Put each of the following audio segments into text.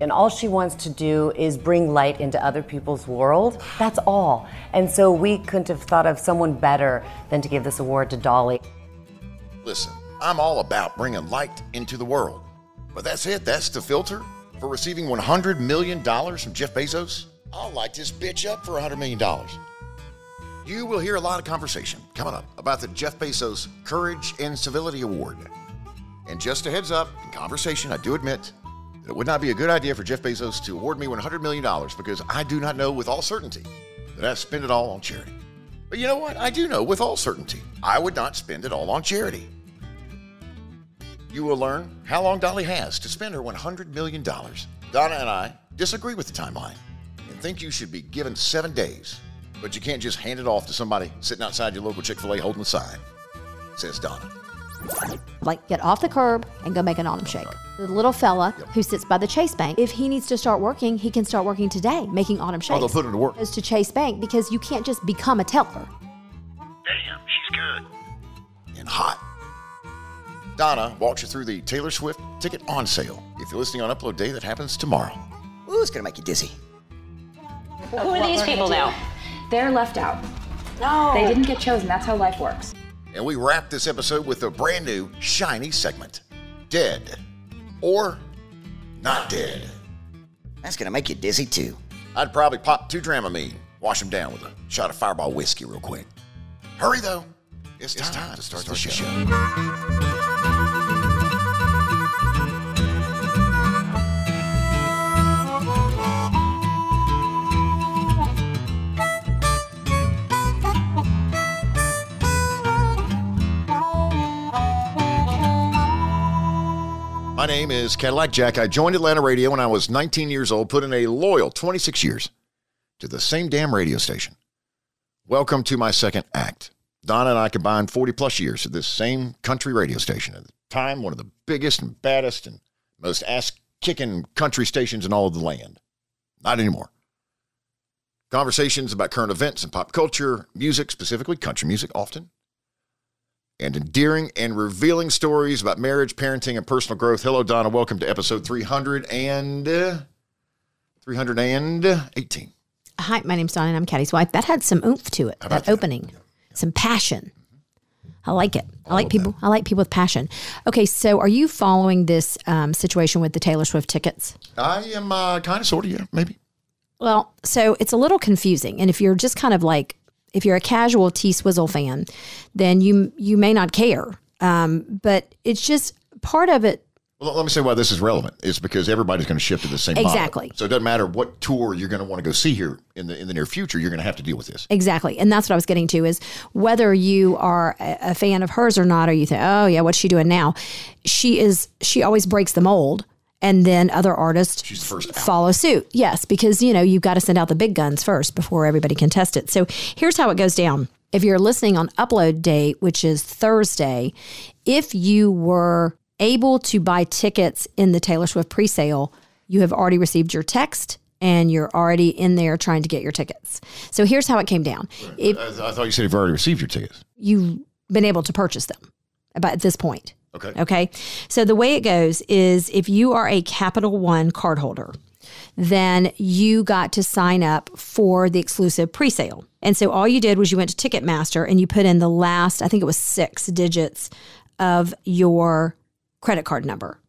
And all she wants to do is bring light into other people's world. That's all. And so we couldn't have thought of someone better than to give this award to Dolly. Listen, I'm all about bringing light into the world. But that's it. That's the filter for receiving $100 million from Jeff Bezos. I'll light this bitch up for $100 million. You will hear a lot of conversation coming up about the Jeff Bezos Courage and Civility Award. And just a heads up, in conversation, I do admit it would not be a good idea for Jeff Bezos to award me $100 million because I do not know with all certainty that I spend it all on charity. But you know what? I do know with all certainty I would not spend it all on charity. You will learn how long Dolly has to spend her $100 million. Donna and I disagree with the timeline and think you should be given seven days, but you can't just hand it off to somebody sitting outside your local Chick fil A holding a sign, says Donna. Like, get off the curb and go make an autumn shake. The little fella who sits by the Chase Bank, if he needs to start working, he can start working today, making autumn shakes. Oh, they'll put him to work. Goes to Chase Bank because you can't just become a teller. Damn, she's good. And hot. Donna walks you through the Taylor Swift ticket on sale. If you're listening on upload day, that happens tomorrow. Ooh, it's gonna make you dizzy. Who are these people now? They're left out. No. They didn't get chosen. That's how life works. And we wrap this episode with a brand new, shiny segment Dead or Not Dead. That's gonna make you dizzy too. I'd probably pop two Dramamine, wash them down with a shot of Fireball whiskey real quick. Hurry though, it's time, time to start, start the show. My name is Cadillac Jack. I joined Atlanta Radio when I was 19 years old, put in a loyal 26 years to the same damn radio station. Welcome to my second act. Donna and I combined 40 plus years at this same country radio station. At the time, one of the biggest and baddest and most ass kicking country stations in all of the land. Not anymore. Conversations about current events and pop culture, music, specifically country music, often and endearing and revealing stories about marriage, parenting, and personal growth. Hello, Donna. Welcome to episode 300 and uh, 318. Hi, my name's Donna and I'm Caddy's wife. That had some oomph to it, that, that? opening, some passion. I like it. I, like people. That. I like people with passion. Okay, so are you following this um, situation with the Taylor Swift tickets? I am uh, kind of, sort of, yeah, maybe. Well, so it's a little confusing, and if you're just kind of like if you're a casual T Swizzle fan, then you you may not care. Um, but it's just part of it. Well, let me say why this is relevant. It's because everybody's going to shift to the same exactly. Model. So it doesn't matter what tour you're going to want to go see here in the in the near future. You're going to have to deal with this. Exactly, and that's what I was getting to is whether you are a fan of hers or not, or you think, oh yeah, what's she doing now? She is. She always breaks the mold and then other artists follow suit. Yes, because you know you've got to send out the big guns first before everybody can test it. So here's how it goes down. If you're listening on upload date, which is Thursday, if you were able to buy tickets in the Taylor Swift presale, you have already received your text and you're already in there trying to get your tickets. So here's how it came down. If, I, I thought you said you've already received your tickets. You've been able to purchase them about at this point. Okay. Okay. So the way it goes is if you are a Capital One cardholder, then you got to sign up for the exclusive presale. And so all you did was you went to Ticketmaster and you put in the last, I think it was six digits of your credit card number.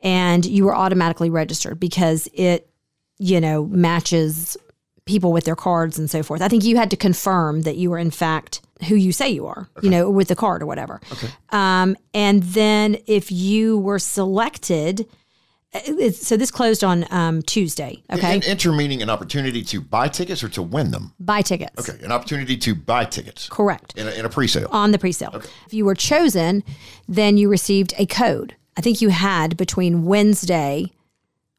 And you were automatically registered because it, you know, matches people with their cards and so forth. I think you had to confirm that you were in fact who you say you are, okay. you know, with the card or whatever. Okay. Um, and then if you were selected, uh, so this closed on um, Tuesday. Okay. An enter meaning an opportunity to buy tickets or to win them. Buy tickets. Okay. An opportunity to buy tickets. Correct. In a, in a pre-sale. On the pre-sale. Okay. If you were chosen, then you received a code. I think you had between Wednesday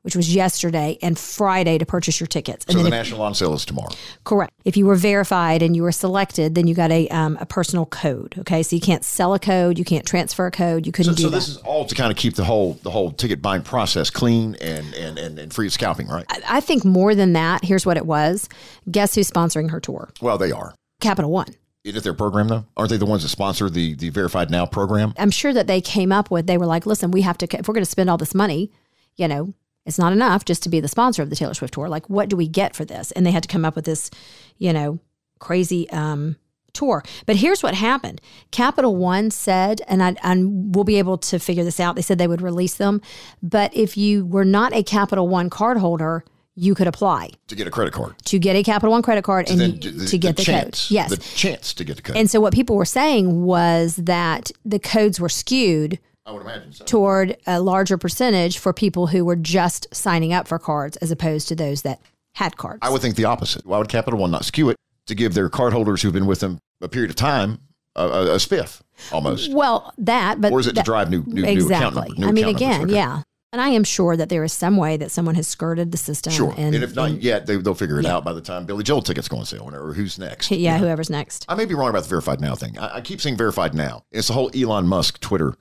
which was yesterday, and Friday to purchase your tickets. And so the if, national on sale is tomorrow. Correct. If you were verified and you were selected, then you got a um, a personal code. Okay, so you can't sell a code, you can't transfer a code, you couldn't so, do so that. this is all to kind of keep the whole the whole ticket buying process clean and and and, and free of scalping, right? I, I think more than that. Here's what it was. Guess who's sponsoring her tour? Well, they are Capital One. Is it their program though? Aren't they the ones that sponsor the the Verified Now program? I'm sure that they came up with. They were like, "Listen, we have to if we're going to spend all this money, you know, It's not enough just to be the sponsor of the Taylor Swift tour. Like, what do we get for this? And they had to come up with this, you know, crazy um, tour. But here's what happened Capital One said, and, I, and we'll be able to figure this out. They said they would release them. But if you were not a Capital One card holder, you could apply to get a credit card. to get a Capital One credit card and you- the- to get the, chance, code. Yes. the chance to get the code. and so what people were saying was that the codes were skewed I would imagine so. toward a larger percentage for people who were just signing up for cards as opposed to those that had cards. I would think the opposite. Why would Capital One not skew it to give their cardholders who've been with them a period of time a, a, a spiff almost? well, that, but Or is it to drive new- new- exactly. new I mean, again, Okay. yeah. And I am sure that there is some way that someone has skirted the system. Sure. And, And, if not and- yet, they, they'll figure it out by the time Billy Joel tickets go on sale or who's next. yeah, you know? whoever's next. I may be wrong about the verified now thing. I, I keep saying verified now. It's the whole Elon Musk Twitter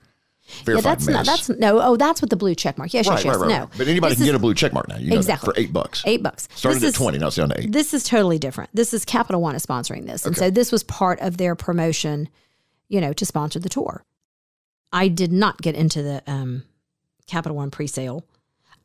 Yeah, that's not, that's no. Oh, that's with the blue check mark. Yes, right, yes, yes. right, right, no, right. But anybody This can is get a blue check mark now. You know Exactly. for eight bucks. eight bucks. Started This at is- 20, now it's down to eight. This is totally different. This is Capital One is sponsoring this, and so this was part of their promotion, you know, to sponsor the tour. I did not get into the um, Capital One pre-sale.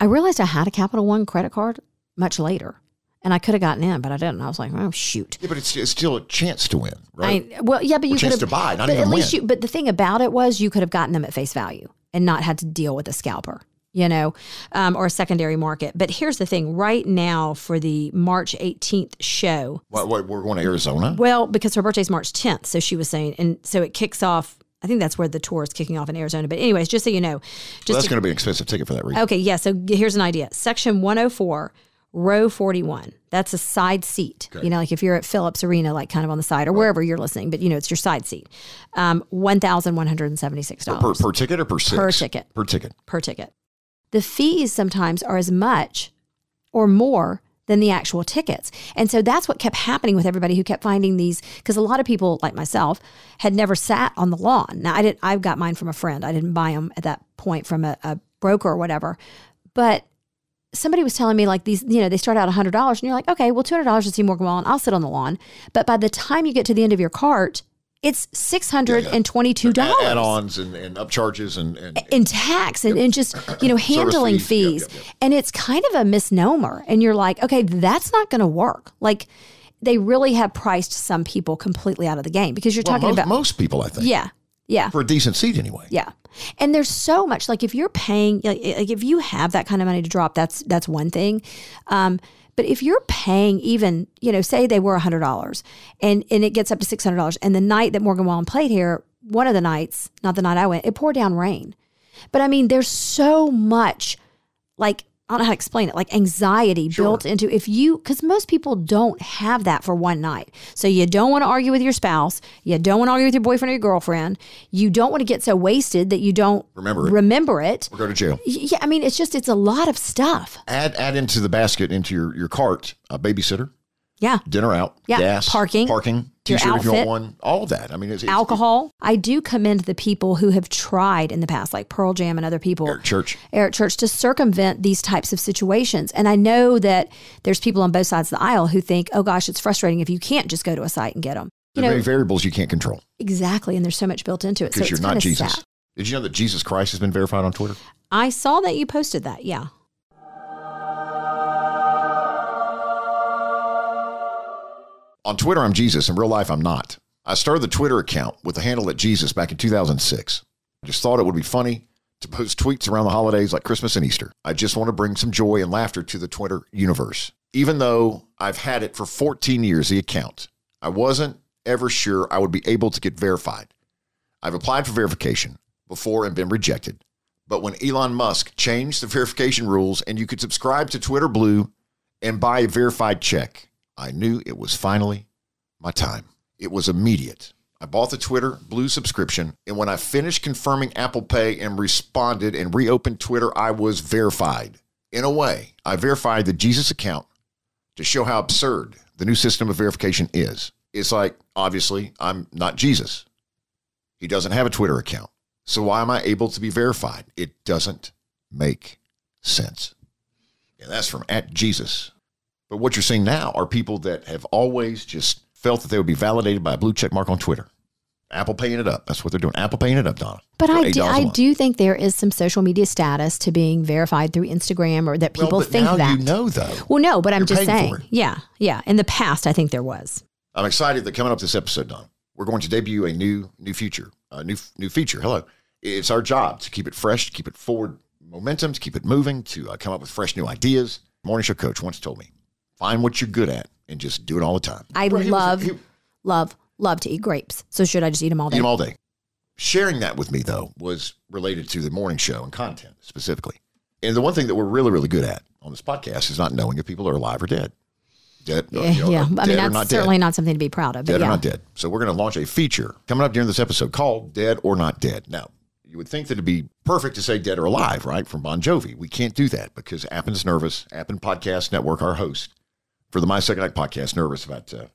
I realized I had a Capital One credit card much later, and I could have gotten in, but I didn't. I was like, oh shoot. yeah, but it's, it's still a chance to win, right? I, well, yeah, but you could have to buy, not but even at least win. you. But the thing about it was, you could have gotten them at face value and not had to deal with a scalper, you know, um, or a secondary market. But here's the thing: right now, for the March 18th show, what, what, we're going to Arizona? well, because her birthday's March 10th, so she was saying, and so it kicks off. I think that's where the tour is kicking off in Arizona. But anyways, just so you know, Well, just that's to- going to be an expensive ticket for that reason. Okay, yeah. So here's an idea. Section 104, row 41. That's a side seat. You know, like if you're at Philips Arena, like kind of on the side or wherever you're listening, but you know, it's your side seat. Um, $1,176 Per, per ticket or per six? Per ticket. Per ticket. per ticket. The fees sometimes are as much or more than the actual tickets. And so that's what kept happening with everybody who kept finding these because a lot of people like myself had never sat on the lawn. Now I didn't I got mine from a friend. I didn't buy them at that point from a, a broker or whatever. But somebody was telling me like these, you know, they start out $100 and you're like, okay, well, $200 to see Morgan Wallen, I'll sit on the lawn. But by the time you get to the end of your cart, it's $622. Add- Add-ons and, and upcharges and, and in tax and, and just you know handling fees. Yep, fees yep, yep. and it's kind of a misnomer and you're like okay that's not going to work like they really have priced some people completely out of the game because you're well, talking most, about most people, I think, yeah yeah. For a decent seat anyway. yeah. And there's so much like if you're paying like, like if you have that kind of money to drop that's that's one thing. Um but if you're paying even you know say they were $100 and and it gets up to $600 and the night that morgan wallen played here one of the nights not the night i went it poured down rain. But i mean there's so much like I don't know how to explain it, like anxiety built into if you, because most people don't have that for one night. So you don't want to argue with your spouse. You don't want to argue with your boyfriend or your girlfriend. You don't want to get so wasted that you don't Remember it. Remember it. Or go to jail. Yeah, I mean, it's just, it's a lot of stuff. Add add into the basket into your, your cart a babysitter, Yeah. dinner out, Yeah, gas, parking, parking, your t-shirt if you want outfit, one, all of that. I mean, it's, it's Alcohol. I do commend the people who have tried in the past, like Pearl Jam and other people. Eric Church. Eric Church to circumvent these types of situations. And I know that there's people on both sides of the aisle who think, oh gosh, it's frustrating if you can't just go to a site and get them. You There know, variables you can't control exactly. And there's so much built into it. So because it's you're not Jesus. sad. Did you know that Jesus Christ has been verified on Twitter? I saw that you posted that. Yeah. On Twitter, I'm Jesus. In real life, I'm not. I started the Twitter account with the handle at Jesus back in 2006. I just thought it would be funny to post tweets around the holidays like Christmas and Easter. I just want to bring some joy and laughter to the Twitter universe. Even though I've had it for 14 years, the account, I wasn't ever sure I would be able to get verified. I've applied for verification before and been rejected. But when Elon Musk changed the verification rules and you could subscribe to Twitter Blue and buy a verified check, I knew it was finally my time. It was immediate. I bought the Twitter Blue subscription, and when I finished confirming Apple Pay and responded and reopened Twitter, I was verified. In a way, I verified the Jesus account to show how absurd the new system of verification is. It's like, obviously, I'm not Jesus. He doesn't have a Twitter account. So why am I able to be verified? It doesn't make sense. And that's from at Jesus. But what you're seeing now are people that have always just felt that they would be validated by a blue check mark on Twitter. Apple paying it up. That's what they're doing. Apple paying it up, Donna. But I do, I do think there is some social media status to being verified through Instagram or that Well, people but think that. you know though. well, no, but I'm just saying. Yeah, yeah. In the past, I think there was. I'm excited that coming up this episode, Donna, we're going to debut a new new feature, a new new feature. Hello, it's our job to keep it fresh, to keep it forward momentum, to keep it moving, to uh, come up with fresh new ideas. Morning show coach once told me, find what you're good at and just do it all the time. I Well, he was- love, he- love, love to eat grapes. So should I just eat them all day? eat them all day. Sharing that with me though was related to the morning show and content specifically. And the one thing that we're really really good at on this podcast is not knowing if people are alive or dead. Dead, yeah, you know, yeah. Uh, I mean, that's not certainly dead. not something to be proud of. But dead yeah. or not dead. So we're going to launch a feature coming up during this episode called "Dead or Not Dead." Now, you would think that it'd be perfect to say "Dead or Alive," right? From Bon Jovi. We can't do that because Appen's nervous. Appen Podcast Network, our host for the My Second Act podcast, nervous about uh,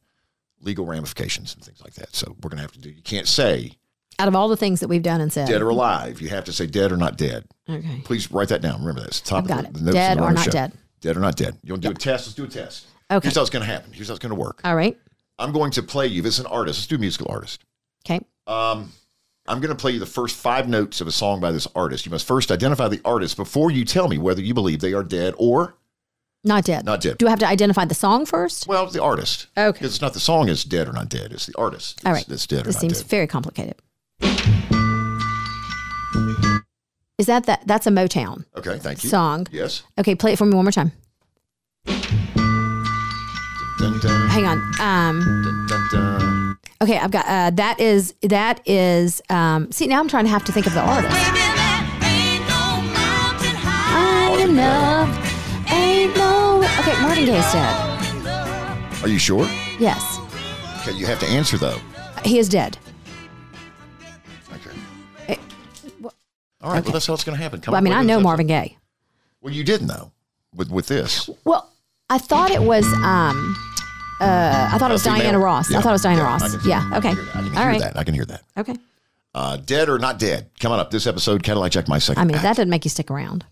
legal ramifications and things like that. So we're going to have to do. You can't say Out of all the things that we've done and said, "Dead or Alive." You have to say "Dead or Not Dead." okay. Please write that down. Remember that. It's the top I've got of the, it. the notes Dead or not show. dead. Dead or not dead. You want to do a test? Let's do a test. Okay. Here's how it's going to happen. Here's how it's going to work. All right. I'm going to play you. This is an artist. Let's do a musical artist. Okay. Um, I'm going to play you the first five notes of a song by this artist. You must first identify the artist before you tell me whether you believe they are dead or Not dead. not dead. Do I have to identify the song first? well, the artist. Okay. Because it's not the song is dead or not dead. It's the artist. All that's- right. That's dead or This not seems dead. very complicated. Is that that? That's a Motown Okay. Thank you. song. Yes. Okay, play it for me one more time. Dun, dun, Hang on. Um, dun, dun, dun. okay, I've got uh, that is that is. Um, see, now I'm trying to have to think of the artist. I enough. Ain't no. Marvin Gaye's dead. Are you sure? Yes, Okay. You have to answer though. he is dead. Okay. Eh, All right. Well, that's how it's going to happen. Come Well, I on, mean, I know. Marvin Gaye. Well, you didn't know with with this. Well, I thought it was. Um, uh, I thought it was female? Diana Ross. Yeah, I thought it was Diana yeah, Ross. I can- yeah. Okay. I can hear that. I can All hear right. that. I can hear that. Okay. Uh, dead or not dead? Coming up this episode, Cadillac Jack, my second. I mean, act. that didn't make you stick around.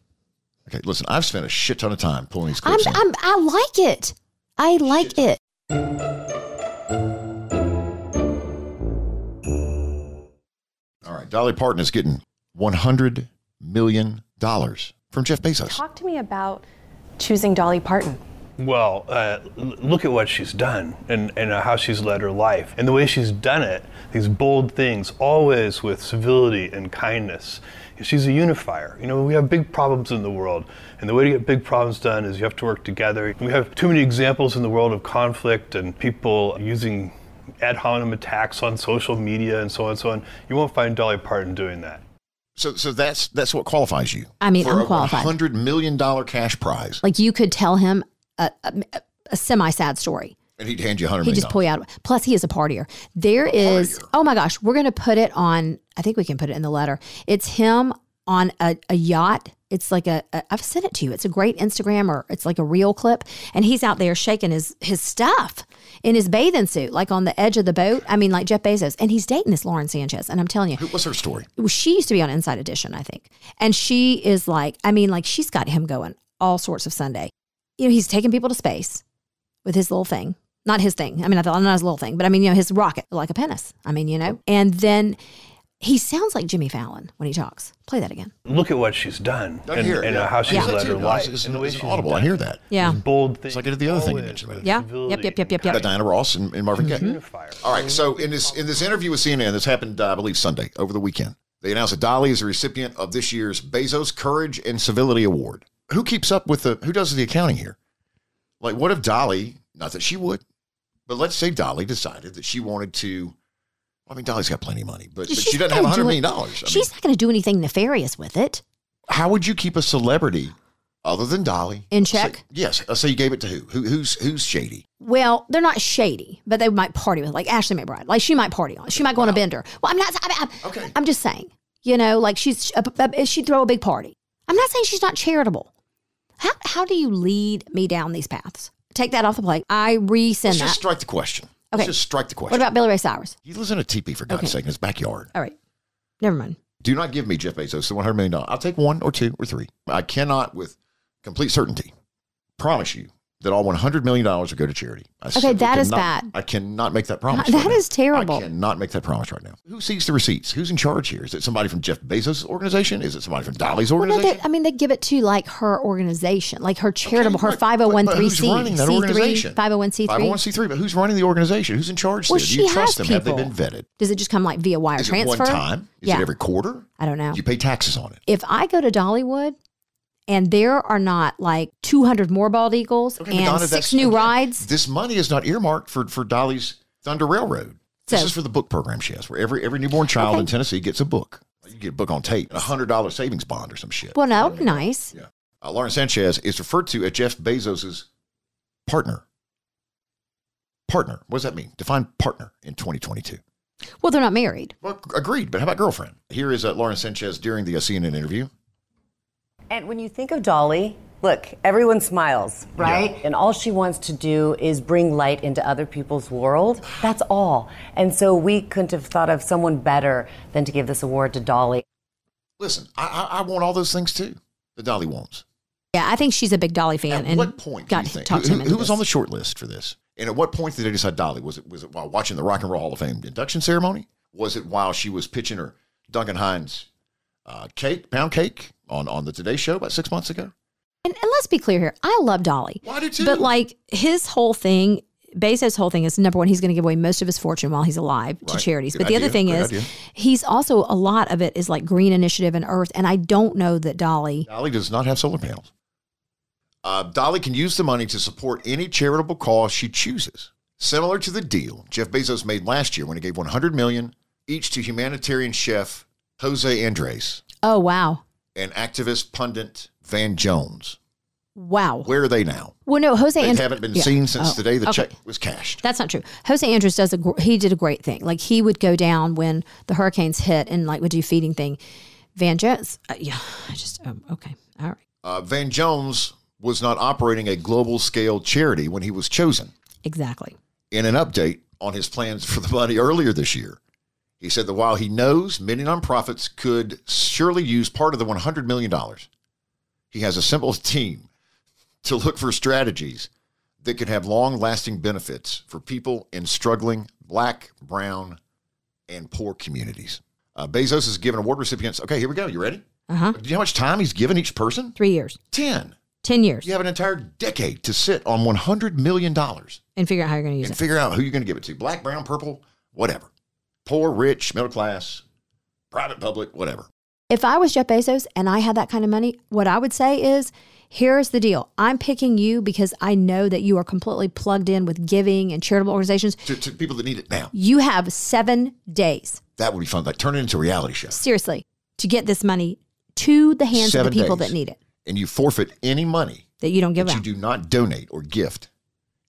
Okay, listen, I've spent a shit ton of time pulling these I'm, clips. in. I'm, I like it. I like it. All right, Dolly Parton is getting one hundred million dollars from Jeff Bezos. Talk to me about choosing Dolly Parton. Well, uh, look at what she's done and, and uh, how she's led her life. And the way she's done it, these bold things, always with civility and kindness. She's a unifier. You know, we have big problems in the world. And the way to get big problems done is you have to work together. We have too many examples in the world of conflict and people using ad hominem attacks on social media and so on and so on. You won't find Dolly Parton doing that. So, so that's that's what qualifies you. I mean, for I'm a qualified. hundred million dollar cash prize, Like you could tell him a, a, a semi sad story. And he'd hand you a hundred He million. just pull you out. Plus, he is a partier. There oh, is, oh my gosh, we're going to put it on, I think we can put it in the letter. It's him on a, a yacht. It's like a, a, I've sent it to you. It's a great Instagram or it's like a real clip. And he's out there shaking his, his stuff in his bathing suit, like on the edge of the boat. I mean, like Jeff Bezos. And he's dating this Lauren Sanchez. And I'm telling you, Who- What's her story? she used to be on Inside Edition, I think. And she is like, I mean, like she's got him going all sorts of Sunday. You know, he's taking people to space with his little thing. Not his thing. I mean, I thought not his little thing, but I mean, you know, his rocket, like a penis. I mean, you know. And then he sounds like Jimmy Fallon when he talks. Play that again. Look at what she's done I and, hear it, and yeah. how she's Yeah. led her life. it's- and the way it's she's audible. I hear that. Yeah. These bold things. like I did the other thing you always mentioned, with Yeah. Yep, yep, yep, yep, and yep. Diana Ross and, and Marvin Gaye. Unifier. All right. So in this in this interview with CNN, this happened, uh, I believe, Sunday over the weekend. They announced that Dolly is a recipient of this year's Bezos Courage and Civility Award. Who keeps up with the? Who does the accounting here? Like, what if Dolly? Not that she would, but let's say Dolly decided that she wanted to. I mean, Dolly's got plenty of money, but, but she doesn't have gonna hundred do million it- dollars. I mean, She's not going to do anything nefarious with it. how would you keep a celebrity other than Dolly In Let's say- check? yes. Let's you gave it to who? who who's who's shady? Well, they're not shady, but they might party with, like Ashley McBryde. Like she might party on. She might go on a bender. Well, I'm not. I mean, I'm, Okay. I'm just saying. You know, like she's uh, she'd throw a big party. I'm not saying she's not charitable. How how do you lead me down these paths? Take that off the plate. I resend Let's that. just strike the question. Okay. Let's just strike the question. what about Billy Ray Cyrus? He lives in a teepee for God's Okay. sake in his backyard. All right, never mind. Do not give me Jeff Bezos the one hundred million dollars. I'll take one or two or three. I cannot, with complete certainty, promise you that all $100 million will go to charity. I Okay, that is cannot- bad. I cannot make that promise. That right now. terrible. I cannot make that promise right now. Who sees the receipts? Who's in charge here? Is it somebody from Jeff Bezos' organization? Is it somebody from Dolly's Well, no, organization? they, I mean, they give it to like her organization, like her charitable, her five hundred one but- but three Who's running that organization? Five hundred one c three. 501c3, but who's running the organization? Who's in charge Well, there? Do you trust them? has Have they been vetted? Does it just come like via wire Is transfer? it one time? Is yeah. it every quarter? I don't know. You pay taxes on it. if I go to Dollywood and there are not like 200 more bald eagles Okay, and Madonna, six new rides, This money is not earmarked for, for Dolly's Thunder Railroad. This is for the book program she has, where every every newborn child Okay. in Tennessee gets a book. You get a book on tape, a hundred dollar savings bond or some shit. well, no, nice. Yeah. Uh, Lauren Sanchez is referred to as Jeff Bezos's partner. Partner. What does that mean? Define partner in 2022. Well, they're not married. Well, agreed. But how about girlfriend? Here is uh, Lauren Sanchez during the uh, CNN interview. And when you think of Dolly, look, everyone smiles, right? And all she wants to do is bring light into other people's world. That's all. And so we couldn't have thought of someone better than to give this award to Dolly. Listen, I, I, I want all those things too. The Dolly wants. Yeah, I think she's a big Dolly fan. At and what point do got you think? talked Who, him who- who was on the short list for this? And at what point did they decide Dolly? Was it was it while watching the Rock and Roll Hall of Fame induction ceremony? Was it while she was pitching her Duncan Hines uh, cake, pound cake on on the Today Show about six months ago? And, and let's be clear here. I love Dolly. I do too. But like his whole thing, Bezos' whole thing is number one, he's going to give away most of his fortune while he's alive to charities. Good but the other thing is, idea. he's also a lot of it is like Green Initiative and Earth. And I don't know that Dolly. Dolly does not have solar panels. Uh, Dolly can use the money to support any charitable cause she chooses, similar to the deal Jeff Bezos made last year when he gave 100 million each to humanitarian chef Jose Andres Oh wow, and activist pundit Van Jones. wow. Where are they now? Well, no, Jose They Andrews haven't been yeah. seen since Oh, the day the okay. check was cashed. That's not true. Jose Andrews does a gr- he did a great thing. Like he would go down when the hurricanes hit and like would do feeding thing. Van Jones, uh, yeah, I just um, okay, all right, Uh, Van Jones was not operating a global scale charity when he was chosen. exactly. In an update on his plans for the money earlier this year, he said that while he knows many nonprofits could surely use part of the $100 million, he has assembled a team to look for strategies that could have long lasting benefits for people in struggling black, brown, and poor communities. Uh, Bezos has given award recipients. Okay, here we go. You ready? Uh huh. Do you know how much time he's given each person? Three years, 10. ten years, You have an entire decade to sit on $100 million and and figure out how you're going to use it. And figure out who you're going to give it to black, brown, purple, whatever. Poor, rich, middle class, private, public, whatever. If I was Jeff Bezos and I had that kind of money, what I would say is, here's the deal. I'm picking you because I know that you are completely plugged in with giving and charitable organizations. To, to people that need it now. You have seven days, That would be fun. Like turn it into a reality show. seriously, to get this money to the hands Seven of the people days. that need it, And you forfeit any money that you don't give that you do not donate or gift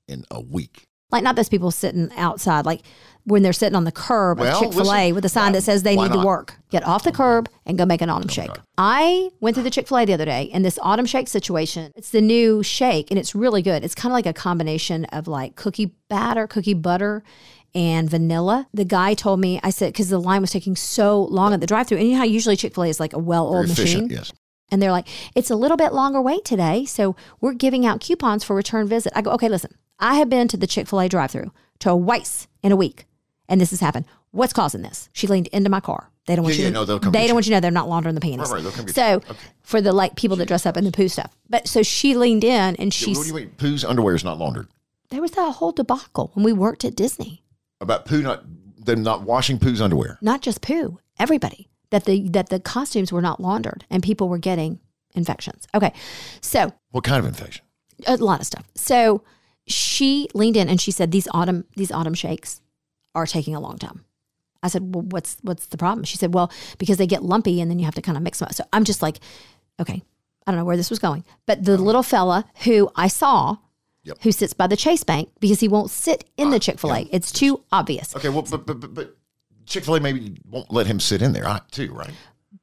in a week. Like not those people sitting outside, like when they're sitting on the curb Well, of Chick Fil A with a sign why- that says they need to work. Get off the curb and go make an autumn shake. I went through the Chick Fil A the other day, and this autumn shake situation. It's the new shake, and it's really good. It's kind of like a combination of like cookie batter, cookie butter. And vanilla. The guy told me, I said, because the line was taking so long at the drive through. And you know how usually Chick fil A is like a well oiled machine? yes. And they're like, it's a little bit longer wait today. So we're giving out coupons for return visit. I go, okay, listen, I have been to the Chick fil A drive through twice in a week, and this has happened. What's causing this? She leaned into my car. They don't want Yeah, you yeah, to no, they'll come They don't you. want you to know they're not laundering the panties. Right, right, they'll come so. Okay. for the like people that dress up in the poo stuff. But so she leaned in and Yeah, she what do you mean? Poo's underwear is not laundered. there was that whole debacle when we worked at Disney. About Pooh not them not washing poo's underwear. Not just poo, everybody. That the that the costumes were not laundered and people were getting infections. Okay. So What kind of infection? a lot of stuff. So she leaned in and she said, "These autumn these autumn shakes are taking a long time." I said, "Well, what's what's the problem?" She said, "Well, because they get lumpy and then you have to kind of mix them up." So I'm just like, "Okay, I don't know where this was going." But the little fella who I saw, Yep. who sits by the Chase Bank because he won't sit in the Chick Fil A. It's too obvious. Okay, well, but but but, but Chick Fil A maybe won't let him sit in there uh, too, right?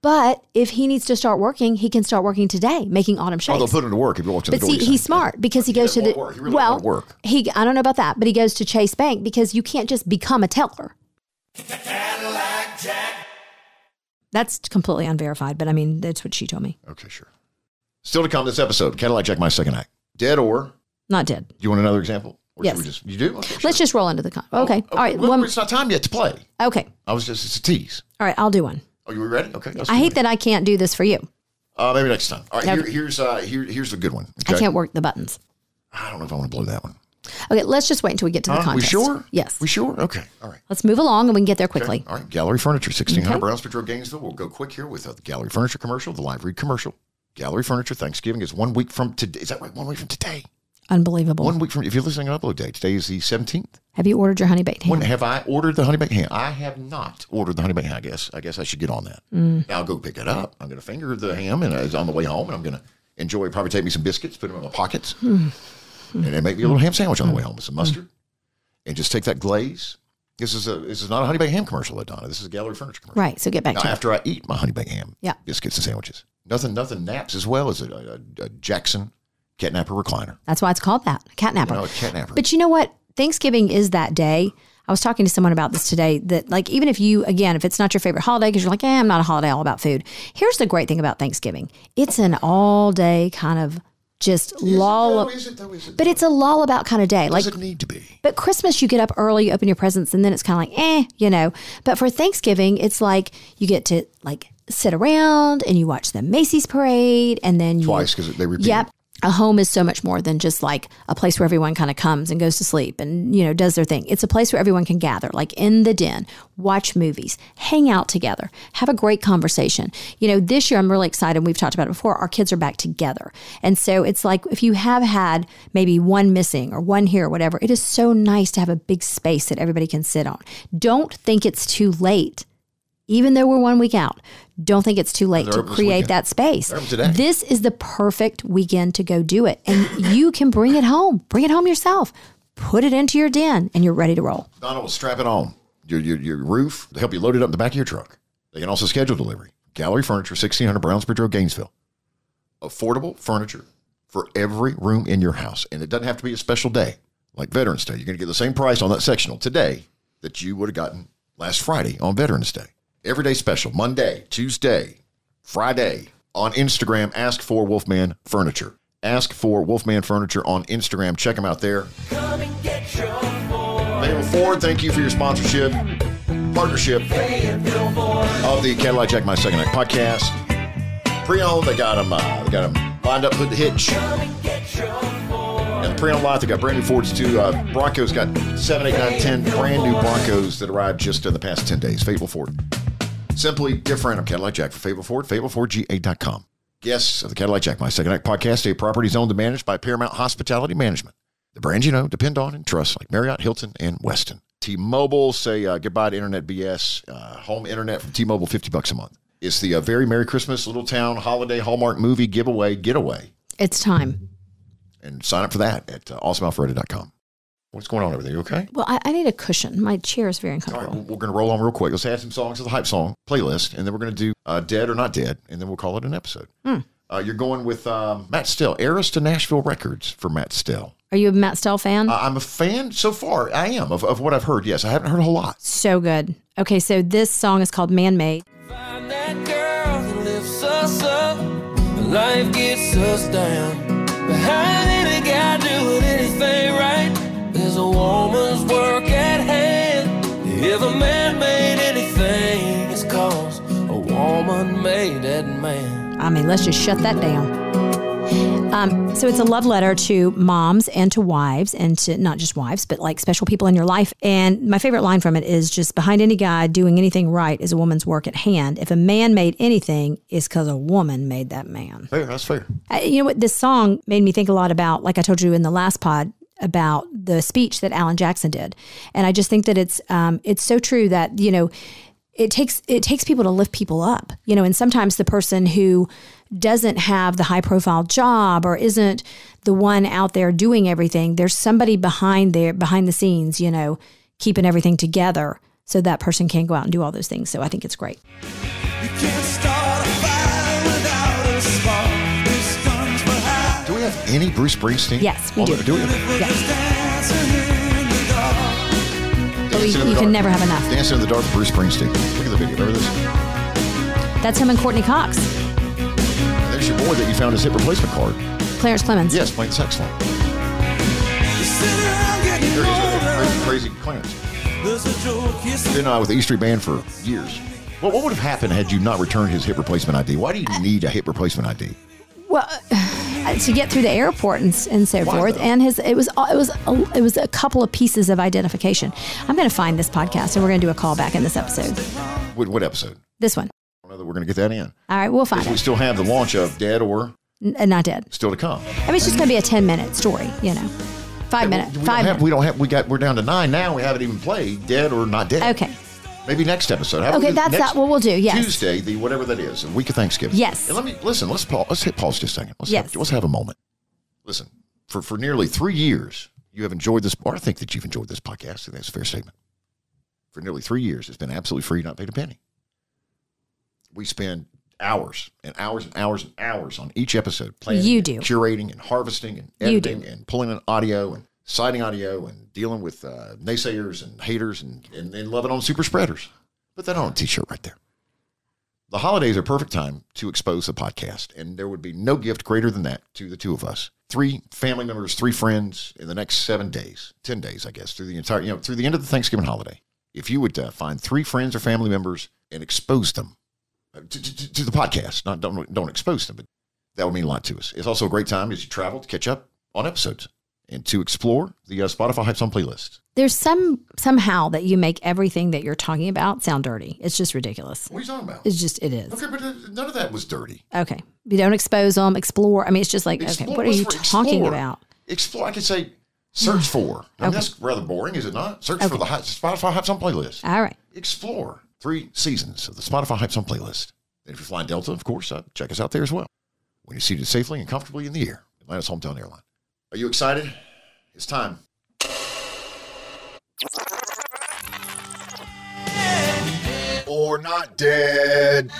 But if he needs to start working, he can start working today, making autumn Oh, shakes. they'll put him to work if he walks in But the door. see, he's smart because he goes to the work. He really well. work. He I don't know about that, but he goes to Chase Bank because you can't just become a teller. That's completely unverified, but I mean that's what she told me. Okay, sure. Still to come this episode, Cadillac Jack, my second act. Dead or Not did. You want another example? Or Yes. we just, you do? Okay, Let's just roll into the con. Oh, okay. All right. Well, One, it's not time yet to play. okay. I was just, it's a tease. All right. I'll do one. Oh, you ready? Okay. I hate that I can't do this for you. Uh, maybe next time. All right, Okay. here, here's uh, here, here's a good one. I okay? can't work the buttons. I don't know if I want to blow that one. Okay. Let's just wait until we get to the Huh? contest. we sure? Yes. We sure? Okay. All right. Let's move along and we can get there quickly. All right. Gallery Furniture, 1600 Okay. Brownsbridge Road, Gainesville. We'll go quick here with uh, the Gallery Furniture commercial, the live read commercial. Gallery Furniture Thanksgiving is one week from today. Is that right? One week from today. Unbelievable. One week from, if you're listening on upload day, today is the 17th. Have you ordered your honey baked ham? When have I ordered the honey baked ham? I have not ordered the honey baked ham. I guess I guess I should get on that. Mm. Now I'll go pick it up. I'm going to finger the ham and it's on the way home, and I'm going to enjoy. Probably take me some biscuits, put them in my pockets, Hmm. and then make me a little ham sandwich on the way home with some mustard, and just take that glaze. This is a this is not a honey baked ham commercial, Donna. This is a gallery furniture commercial. Right. So get back Now, to it. after I eat my honey baked ham, Yeah. biscuits and sandwiches, nothing nothing naps as well as a, a, a Jackson catnapper recliner. That's why it's called that. A cat napper. You know, catnapper. But you know what? Thanksgiving is that day. I was talking to someone about this today that, like, even if you, again, if it's not your favorite holiday, because you're like, eh, I'm not a holiday all about food. Here's the great thing about Thanksgiving it's an all day kind of just lull. Is it though? Is it? but it's a lull about kind of day. Like, Does it need to be? but Christmas, you get up early, you open your presents, and then it's kind of like, eh, you know. But for Thanksgiving, it's like you get to like sit around and you watch the Macy's parade, and then you Twice because they repeat. Yep. A home is so much more than just like a place where everyone kind of comes and goes to sleep and, you know, does their thing. It's a place where everyone can gather, like in the den, watch movies, hang out together, have a great conversation. You know, this year I'm really excited. We've talked about it before. Our kids are back together. And so it's like if you have had maybe one missing or one here or whatever, it is so nice to have a big space that everybody can sit on. Don't think it's too late even though we're one week out, don't think it's too late to create that space. They're open today. This is the perfect weekend to go do it. And you can bring it home. Bring it home yourself. Put it into your den and you're ready to roll. Donna will strap it on your, your, your roof to help you load it up in the back of your truck. They can also schedule delivery. Gallery Furniture, 1600 Brownsbridge Road, Gainesville. Affordable furniture for every room in your house. And it doesn't have to be a special day like Veterans Day. You're going to get the same price on that sectional today that you would have gotten last Friday on Veterans Day. Everyday special, Monday, Tuesday, Friday. On Instagram, ask for Wolfman Furniture. Ask for Wolfman Furniture on Instagram. Check them out there. Manuel Ford, thank you for your sponsorship, partnership of the Cadillac Jack My Second Act podcast. Pre-owned, they got them, uh, they got them lined up with the hitch. And the pre-owned lot, they got brand new Fords too. Uh, Broncos got 7, 8, 9, 10 brand new Broncos that arrived just in the past 10 days. Fable Ford. Simply different. I'm Cadillac Jack for Fable Ford, fablefordga.com. of the Cadillac Jack, my second act podcast, a property owned and managed by Paramount Hospitality Management. The brand you know, depend on, and trust, like Marriott, Hilton, and Westin. T-Mobile, say uh, goodbye to internet BS. Uh, home internet from T-Mobile, 50 bucks a month. It's the uh, very Merry Christmas Little Town Holiday Hallmark Movie Giveaway Getaway. It's time. And sign up for that at uh, awesomealfredo.com. What's going on over there? You okay? Well, I, I need a cushion. My chair is very All right, uncomfortable. we're going to roll on real quick. Let's add some songs to the hype song playlist, and then we're going to do uh, Dead or Not Dead, and then we'll call it an episode. Hmm. Uh, you're going with um, Matt Stell, Arista Nashville Records for Matt Stell. Are you a Matt Stell fan? Uh, I'm a fan so far. I am of, of what I've heard. Yes, I haven't heard a whole lot. so good. Okay, so this song is called Man Made. Find that girl that lifts us up. Life gets us down. Behind a man made anything, it's cause a woman made that man. I mean, let's just shut that down. Um, so it's a love letter to moms and to wives and to not just wives, but like special people in your life. And my favorite line from it is just behind any guy doing anything right is a woman's work at hand. If a man made anything, it's because a woman made that man. Fair, that's fair. Uh, you know what? This song made me think a lot about, like I told you in the last pod, about the speech that Alan Jackson did, and I just think that it's um, it's so true that you know it takes it takes people to lift people up, you know, and sometimes the person who doesn't have the high profile job or isn't the one out there doing everything, there's somebody behind there behind the scenes, you know, keeping everything together so that person can go out and do all those things. So I think it's great. Any Bruce Springsteen? Yes, we Oh, do. Do we? Yes. Dancing in the dark. But we, Dancing in you can never have enough. Dancing in the Dark, Bruce Springsteen. Look at the video. Remember this? That's him and Courteney Cox, There's your boy that you found his hip replacement card. Clarence Clemons. Yes, playing the saxophone. Crazy, crazy clowns. Been uh, with the E Street Band for years. What, what would have happened had you not returned his hip replacement ID? Why do you need a hip replacement ID? Well, to get through the airport and, and so Why, forth, though? and his it was it was a, it was a couple of pieces of identification. I'm going to find this podcast and we're going to do a call back in this episode. What, what episode? This one. I don't know that we're going to get that in. All right, we'll find Because we still have the launch of Dead or N- uh, not dead. Still to Come. I mean, it's just going to be a 10 minute story. You know, five minutes. Five have, minutes. we don't have. We got. We're down to nine now. We haven't even played Dead or Not Dead. Okay. Maybe next episode. How Okay, that's that. what we'll do, yes. Tuesday, the whatever that is, a week of Thanksgiving. Yes. And let me listen. Let's pause. Let's hit pause just a second. Let's Yes. Have, let's have a moment. Listen. For for nearly three years, you have enjoyed this. Or I think that you've enjoyed this podcast. and that's a fair statement. For nearly three years, it's been absolutely free, not paid a penny. We spend hours and hours and hours and hours on each episode planning, You do. curating and harvesting and editing and pulling in audio and citing audio and dealing with uh, naysayers and haters and, and, and loving on super spreaders. Put that on a t-shirt right there. The holidays are perfect time to expose the podcast, and there would be no gift greater than that to the two of us. Three family members, three friends in the next seven days, ten days, I guess, through the entire, you know, through the end of the Thanksgiving holiday. If you would uh, find three friends or family members and expose them uh, to, to, to the podcast, not don't don't expose them, but that would mean a lot to us. It's also a great time as you travel to catch up on episodes and to explore the uh, Spotify Hype Song playlist. There's some somehow that you make everything that you're talking about sound dirty. It's just ridiculous. What are you talking about? It's just it is. Okay, but uh, none of that was dirty. Okay. You don't expose them, explore. I mean, it's just like, okay, what are you talking explore? about? Explore. I could say search for. I mean, Okay. That's rather boring, is it not? Search for the Spotify Hype Song playlist. All right. Explore three seasons of the Spotify Hype Song playlist. And if you're flying Delta, of course, uh, check us out there as well. When you're seated safely and comfortably in the air, Atlanta's hometown airline. Are you excited? It's time. Or not dead.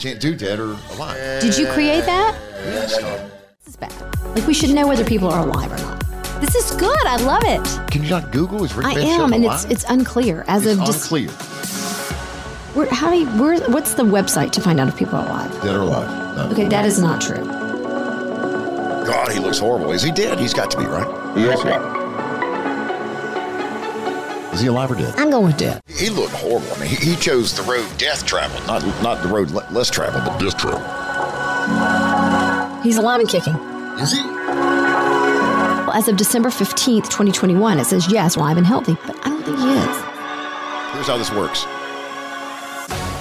Can't do dead or alive. Did you create that? Yes. This is bad. Like we should know whether people are alive or not. This is good. I love it. Can you not Google? Is Rick I Van am, and alive? it's it's unclear as It's of just unclear. where, how do you, where, what's the website to find out if people are alive? Dead or alive? No. Okay, that is not true. God, he looks horrible. Is he dead? He's got to be, right? He is. Is he alive or dead? I'm going with dead. He looked horrible. I mean, he, he chose the road death travel, not not the road le- less travel, but death travel. He's alive and kicking. Is he? Well, as of December 15th, 2021, it says yes, alive and healthy, but I don't think he is. Here's how this works.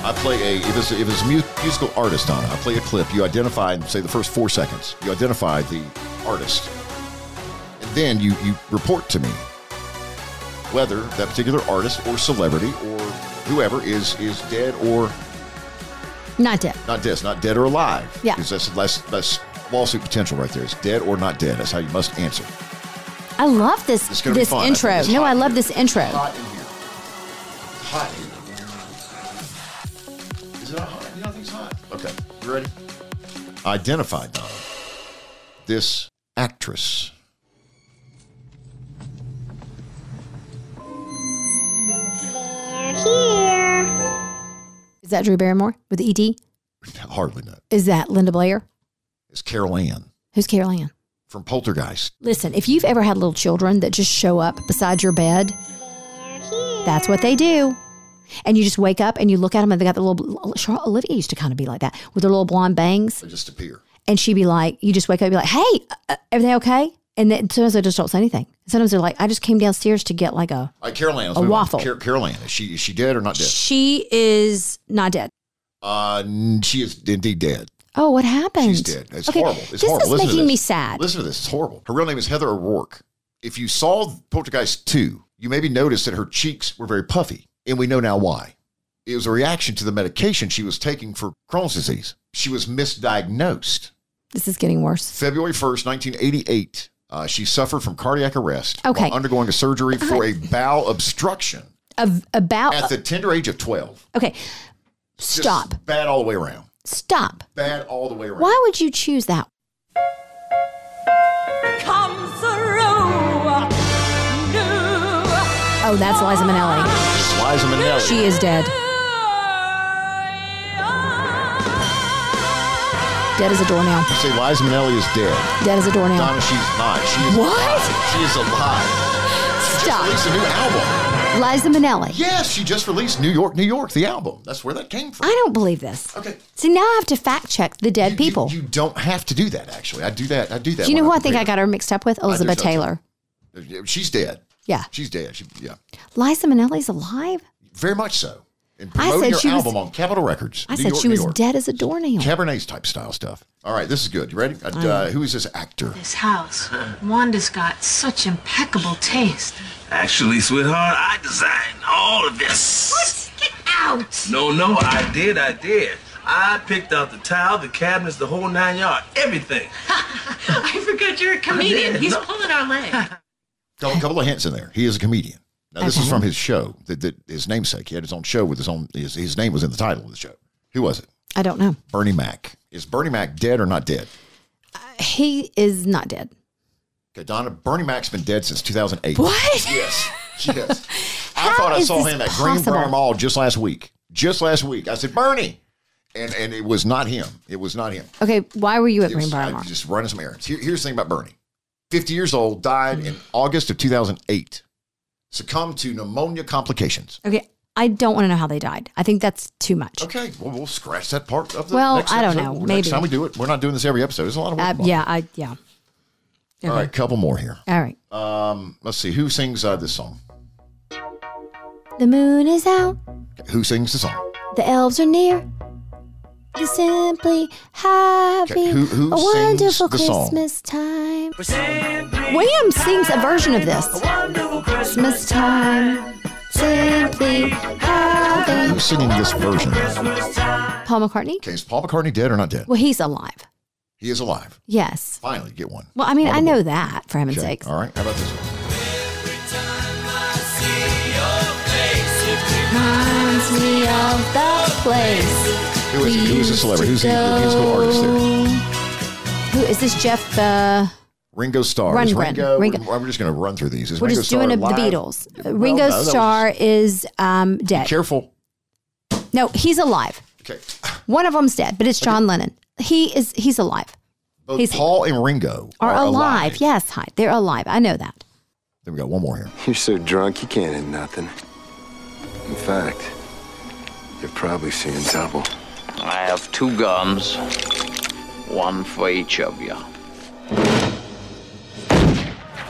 I play a if it's if it's a musical artist on it, I play a clip. You identify, and say the first four seconds. You identify the artist, and then you you report to me whether that particular artist or celebrity or whoever is is dead or Not dead. not dead, not dead or alive. Yeah. because that's that's that's lawsuit potential right there. It's dead or not dead. That's how you must answer. I love this this fun. I intro. No, I love here. this intro. Hot in here. Hot in You ready? Identify, Donna, this actress. Is that Drew Barrymore with the E.T.? Hardly not. Is that Linda Blair? It's Carol Anne Who's Carol Anne? from Poltergeist. Listen, if you've ever had little children that just show up beside your bed, that's what they do. And you just wake up and you look at them and they got the little, Charlotte Olivia used to kind of be like that with their little blonde bangs. They just appear. And she'd be like, you just wake up and be like, hey, uh, everything okay? And then sometimes they just don't say anything. Sometimes they're like, I just came downstairs to get like a. All right, Carol Anne. let's A move on. waffle. Car- Carol Anne. Is she, is she dead or not dead? She is not dead. Uh, n- she is indeed dead. Oh, what happened? She's dead. It's horrible. It's this horrible. is Listen to making me this. sad. Listen to this. It's horrible. Her real name is Heather O'Rourke. If you saw Poltergeist 2, you maybe noticed that her cheeks were very puffy, and we know now why. It was a reaction to the medication she was taking for Crohn's disease. She was misdiagnosed. This is getting worse. February 1st, 1988, uh, she suffered from cardiac arrest Okay. while undergoing a surgery for a bowel obstruction Of, about. at the tender age of 12. okay. Just Stop. Bad all the way around. Stop. Bad all the way around. Why would you choose that? Oh, that's Liza Minnelli. Liza Minnelli. She is dead. Dead as a doornail. You say Liza Minnelli is dead. Dead as a doornail. Donna, she's not. She is What? alive. She is alive. She Stop. just released a new album. Liza Minnelli. Yes, she just released New York, New York, the album. That's where that came from. I don't believe this. Okay. See, now I have to fact check the dead people. You don't have to do that, actually. I do that. I do that. Do you know who I think I got her mixed up with? Elizabeth. Taylor. Uh, she's dead. Yeah. She's dead. She, yeah. Liza Minnelli's alive? Very much so. And I promoting said her she was- album on Capitol Records. I New said York, she New was York. dead as a doornail. Cabernet type style stuff. All right, this is good. You ready? Uh, uh, who is this actor? This house. Wanda's got such impeccable taste. Actually, sweetheart, I designed all of this. What? Get out! No, no, I did, I did. I picked out the tile, the cabinets, the whole nine yard, everything. I forgot you're a comedian. He's no. pulling our leg. Couple, couple of hints in there. He is a comedian. Now, this is from his show, that, that his namesake. He had his own show with his own. His, his name was in the title of the show. Who was it? I don't know. Bernie Mac. Is Bernie Mac dead or not dead? Uh, he is not dead. Okay, Donna. Bernie Mac's been dead since 2008. What? Yes. Yes. I thought I saw him at? Greenbrier Mall just last week. Just last week. I said, Bernie. And and it was not him. It was not him. Okay, why were you at Greenbrier Mall? Just running some errands. Here, here's the thing about Bernie. 50 years old, died in August of 2008. Succumbed to pneumonia complications. Okay, I don't want to know how they died. I think that's too much. Okay, well, we'll scratch that part of the Well, next I don't episode. know. Next Maybe. time we do it, we're not doing this every episode. There's a lot of work. Uh, involved. yeah, I yeah. All right, a couple more here. All right. Um, let's see. Who sings uh, this song? The moon is out. Who sings the song? The elves are near. You're simply having Okay, who- who a sings wonderful the song? Christmas time. William sings a version of this. Christmas time. Simply having Who's singing this version? Paul McCartney. Okay, is Paul McCartney dead or not dead? Well, he's alive. He is alive. Yes. Finally, get one. Well, I mean, On I know board. that for heaven's Okay, sakes. All right. How about this one? Every time I see your face, it reminds me of the place. Who is it? Who is the celebrity? Who's the, the musical artist there? Who is this? Jeff. Uh, Ringo Starr. Is Rundgren. Ringo, Ringo. We're, we're just going to run through these. Is we're Ringo just doing Starr a, the alive? Beatles. Well, Ringo no, that was- Starr is um, dead. Careful. No, he's alive. Okay. One of them's dead, but it's John Lennon. He is. He's alive. Both He's- Paul and Ringo Are, are, alive. Yes, hi. They're alive. I know that. Then we got one more here. You're so drunk you can't hit nothing. In fact, you're probably seeing double. I have two guns, one for each of you.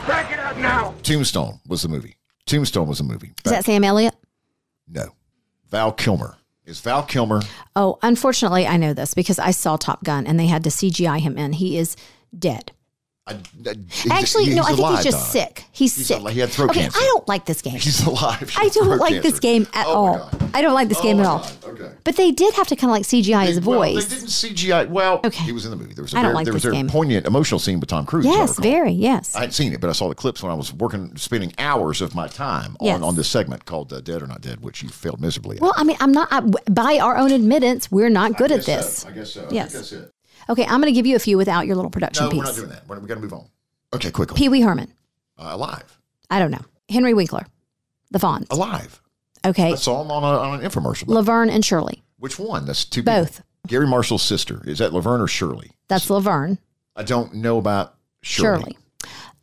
Back it up now! Tombstone was the movie. Tombstone was the movie. Is that Sam Elliott? No. Val Kilmer. Is Val Kilmer? Oh, unfortunately, I know this because I saw Top Gun and they had to CGI him in. He is dead. I, I- he's- Actually, no, I think alive, he's just sick. He's, He's sick. alive. He had throat okay, cancer. I don't like this game. He's alive. I don't like cancer. this game at Oh, all. I don't like this Oh, game at all. God. Okay. But they did have to kind of like CGI his Well, voice. they didn't CGI. Well, Okay. he was in the movie. There was a I don't very, like there was a poignant emotional scene with Tom Cruise. yes, very, yes. I hadn't seen it, but I saw the clips when I was working, spending hours of my time Yes. on, on this segment called uh, "Dead or Not Dead," which you failed miserably. at. well, I mean, I'm not, I, by our own admittance, we're not good at this. so. I guess so. I Yes. think that's it. Okay, I'm going to give you a few without your little production No, piece. we're not doing that. We're, we got to move on. Okay, quickly. Pee Wee Herman. Uh, alive. I don't know. Henry Winkler. The Fonz. Alive. Okay. I saw him on, a, on an infomercial. Laverne and Shirley. Which one? That's two people. Both. Garry Marshall's sister. Is that Laverne or Shirley? That's Laverne. I don't know about Shirley. Shirley.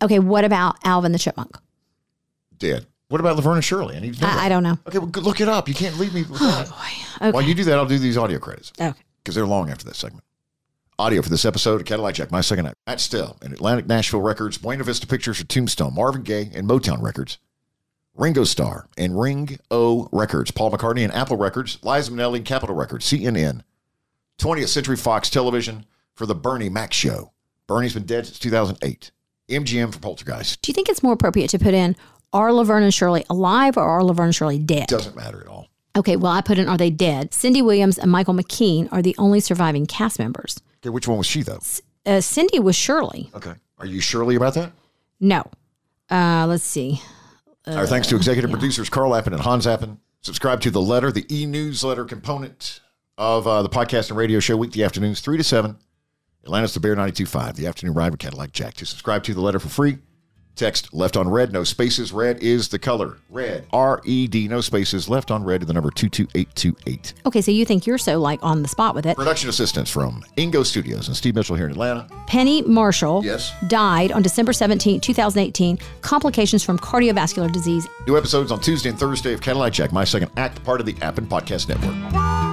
Okay, what about Alvin the Chipmunk? Dead. What about Laverne and Shirley? I need to know. I. I don't know. Okay, well, look it up. You can't leave me with that. Okay. While you do that, I'll do these audio credits. Okay. Because they're long after that segment. Audio for this episode of Cadillac Jack, my second act. Matt Still and Atlantic Nashville Records, Buena Vista Pictures for Tombstone, Marvin Gaye and Motown Records, Ringo Starr and Ring O Records, Paul McCartney and Apple Records, Liza Minnelli and Capitol Records, CNN, 20th Century Fox Television for the Bernie Mac Show. Bernie's been dead since 2008. MGM for Poltergeist. Do you think it's more appropriate to put in are Laverne and Shirley alive or are Laverne and Shirley dead? Doesn't matter at all. Okay, well, I put in are they dead? Cindy Williams and Michael McKean are the only surviving cast members. Okay, which one was she though? Uh, Cindy was Shirley. Okay. Are you Shirley about that? No. Uh, let's see. Our thanks to executive producers Carl Appen and Hans Appen. Subscribe to the letter, the e-newsletter component of uh, the podcast and radio show weekday afternoons, 3 to 7. Atlanta's the Bear 92.5, the afternoon ride with Cadillac Jack. To subscribe to the letter for free, Text left on red, no spaces. Red is the color. Red. R E D, no spaces. Left on red to the number 22828. Okay, so you think you're so like on the spot with it. Production assistance from Ingo Studios and Steve Mitchell here in Atlanta. Penny Marshall Yes. died on December 17, 2018, complications from cardiovascular disease. New episodes on Tuesday and Thursday of Cadillac Jack, my second act, part of the Appen Podcast Network.